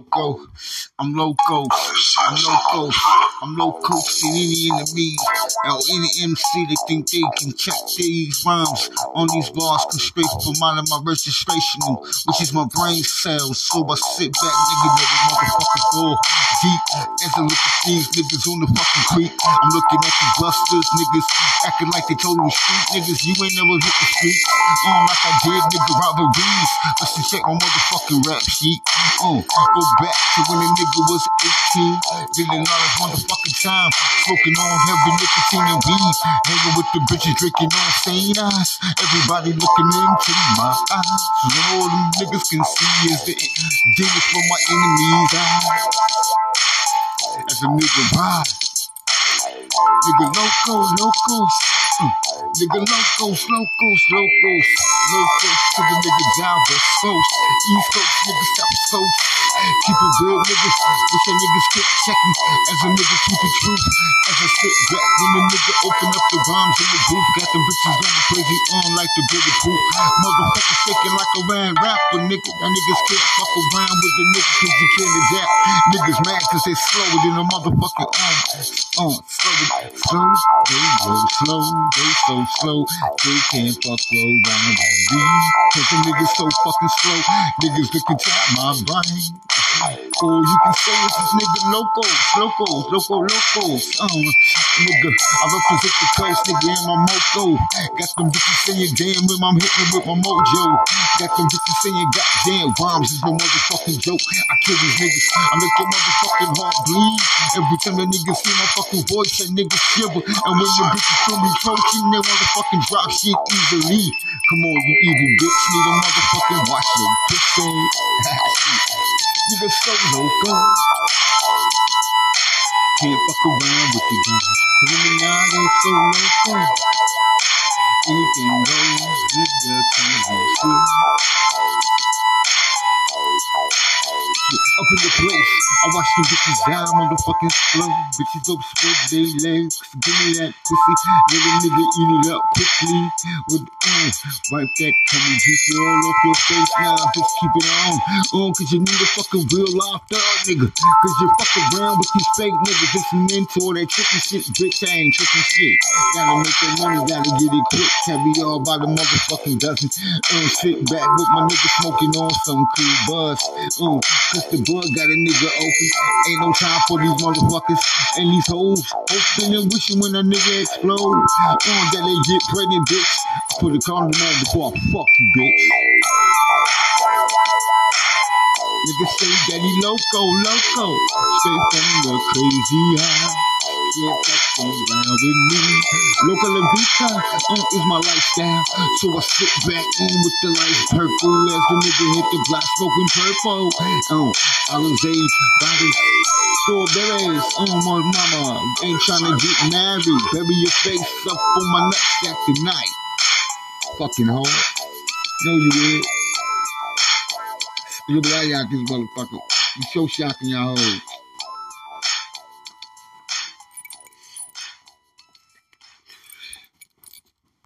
loco. I'm loco. I'm loco. I'm loco. See any enemy or any MC that think they can check these rhymes on these bars come straight from out of my registration, which is my brain cells. So I sit back, nigga, never motherfucking go deep as I look at these niggas on the fucking creek. I'm looking at these busters, niggas acting like they total street niggas. You ain't never hit the street. Um, like I did, nigga, robberies. Let's check my motherfucking rap sheet. Um, go back to when a nigga was 18. Did all of motherfucking time. Smoking on heavy nicotine and weed. Hanging with the bitches drinking on St. Ides. Everybody looking into my eyes. And all them niggas can see is the demons from my enemies' eyes. As a nigga ride. Nigga loco, locos. Mm. Nigga locos, locos, locos. Locos to the nigga down West Coast. East Coast niggas stop so. Keep it real, niggas. Wish that niggas quit checking. As a nigga keep it true. As I sit back when the nigga open up the rhymes in the booth. Got them bitches going crazy on like the bigger proof. Motherfucker shaking like a ran rapper, nigga. That niggas can't fuck around with the nigga cause you can't adapt. Niggas mad cause they slower than a motherfucking on. On, slow, slow, they go slow, they so slow. They can't fuck around with me. Cause the niggas so fucking slow. Niggas can tap my brain. Or you can say it's this nigga locos, locos, loco, locos. Um, nigga, I represent the coast, nigga, in my moco. Got them bitches saying damn when I'm hitting with my mojo. Got them bitches saying goddamn rhymes is no motherfucking joke. I kill these niggas, I make your motherfucking heart bleed. Every time the niggas see my fucking voice, that nigga shiver. And when the bitches feel me approaching, they motherfucking drop shit easily. Come on, you evil bitch, need a motherfucking watch your pistol. Nigga so loco. Can't fuck around with the gun. Cause in the night they so loco. Anything goes with the tendency. Watch them bitches down on slow. Bitches go spread their legs, give me that pussy. A nigga eat it up quickly. With mm, wipe that tummy juice all off your face now. Just keep it on, on, cause you need a fucking real life thug nigga. Cause you fuck around with these fake niggas. It's mentor, that tricky shit, bitch. I ain't tricky shit. Gotta make that money, gotta get it quick. Caviar by the motherfucking dozen. Uh, sit back with my nigga smoking on some cool buzz. Uh, cause the bug got a nigga open. Ain't no time for these motherfuckers and these hoes. Hoping and wishing when a nigga explode. Uh, that they get pregnant, bitch. Put a condom on before I fuck you, bitch. Nigga say that he loco, loco. Straight from the crazy high. Yeah, fuck around with me. Local and Vita uh, is my lifestyle. So I sit back in with the lights purple as the nigga hit the block smoking purple. Oh, Um, Alizé, body, strawberries on my mama. Ain't trying to get married. Bury your face up on my nutsack tonight. Fucking. You know you did. Look at y'all, this motherfucker. You so shocking y'all hoes.